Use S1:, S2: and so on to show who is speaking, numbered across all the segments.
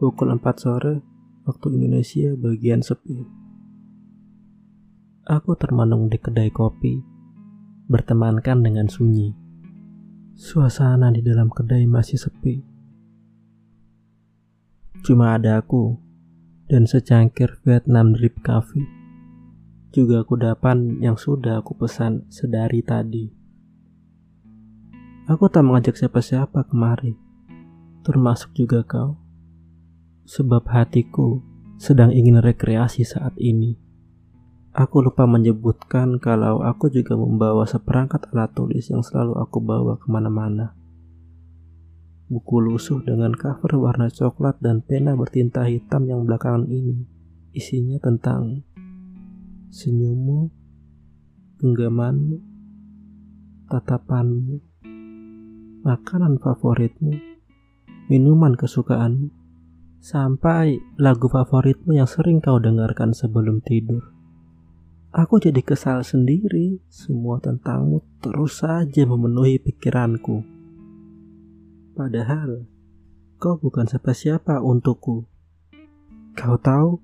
S1: Pukul 4 sore, waktu Indonesia bagian sepi. Aku termenung di kedai kopi, bertemankan dengan sunyi. Suasana di dalam kedai masih sepi. Cuma ada aku dan secangkir Vietnam Drip Coffee. Juga kudapan yang sudah aku pesan sedari tadi. Aku tak mengajak siapa-siapa kemari, termasuk juga kau sebab hatiku sedang ingin rekreasi saat ini. Aku lupa menyebutkan kalau aku juga membawa seperangkat alat tulis yang selalu aku bawa ke mana-mana. Buku lusuh dengan cover warna coklat dan pena bertinta hitam yang belakangan ini isinya tentang senyummu, genggamanmu, tatapanmu, makanan favoritmu, minuman kesukaanmu, Sampai lagu favoritmu yang sering kau dengarkan sebelum tidur. Aku jadi kesal sendiri, semua tentangmu terus saja memenuhi pikiranku. Padahal, kau bukan siapa-siapa untukku. Kau tahu,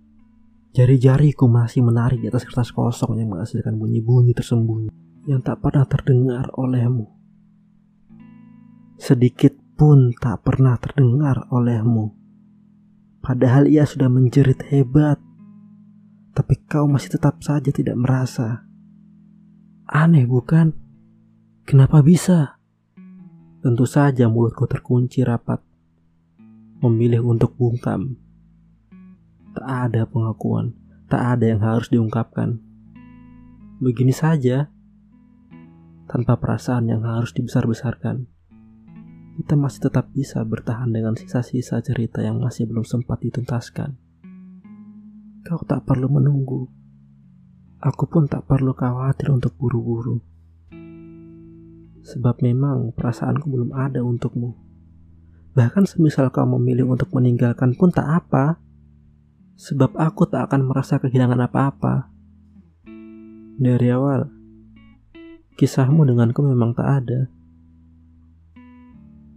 S1: jari-jariku masih menari di atas kertas kosong yang menghasilkan bunyi-bunyi tersembunyi yang tak pernah terdengar olehmu. Sedikit pun tak pernah terdengar olehmu. Padahal ia sudah menjerit hebat. Tapi kau masih tetap saja tidak merasa. Aneh bukan? Kenapa bisa? Tentu saja mulutku terkunci rapat. Memilih untuk bungkam. Tak ada pengakuan, tak ada yang harus diungkapkan. Begini saja, tanpa perasaan yang harus dibesar-besarkan kita masih tetap bisa bertahan dengan sisa-sisa cerita yang masih belum sempat dituntaskan. Kau tak perlu menunggu. Aku pun tak perlu khawatir untuk buru-buru. Sebab memang perasaanku belum ada untukmu. Bahkan semisal kau memilih untuk meninggalkan pun tak apa. Sebab aku tak akan merasa kehilangan apa-apa. Dari awal, kisahmu denganku memang tak ada.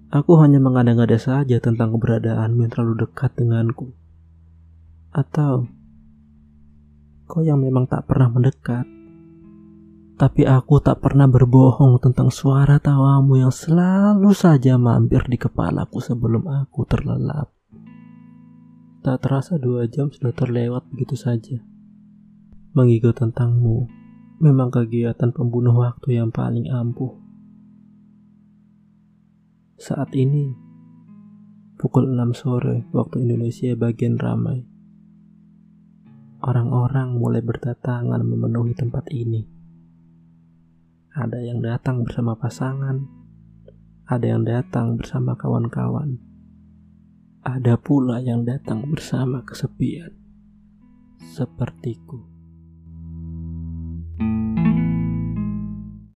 S1: Aku hanya mengada-ngada saja tentang keberadaanmu yang terlalu dekat denganku. Atau kau yang memang tak pernah mendekat. Tapi aku tak pernah berbohong tentang suara tawamu yang selalu saja mampir di kepalaku sebelum aku terlelap. Tak terasa dua jam sudah terlewat begitu saja. Mengigo tentangmu memang kegiatan pembunuh waktu yang paling ampuh. Saat ini, pukul 6 sore waktu Indonesia bagian ramai. Orang-orang mulai berdatangan memenuhi tempat ini. Ada yang datang bersama pasangan, ada yang datang bersama kawan-kawan. Ada pula yang datang bersama kesepian. Sepertiku.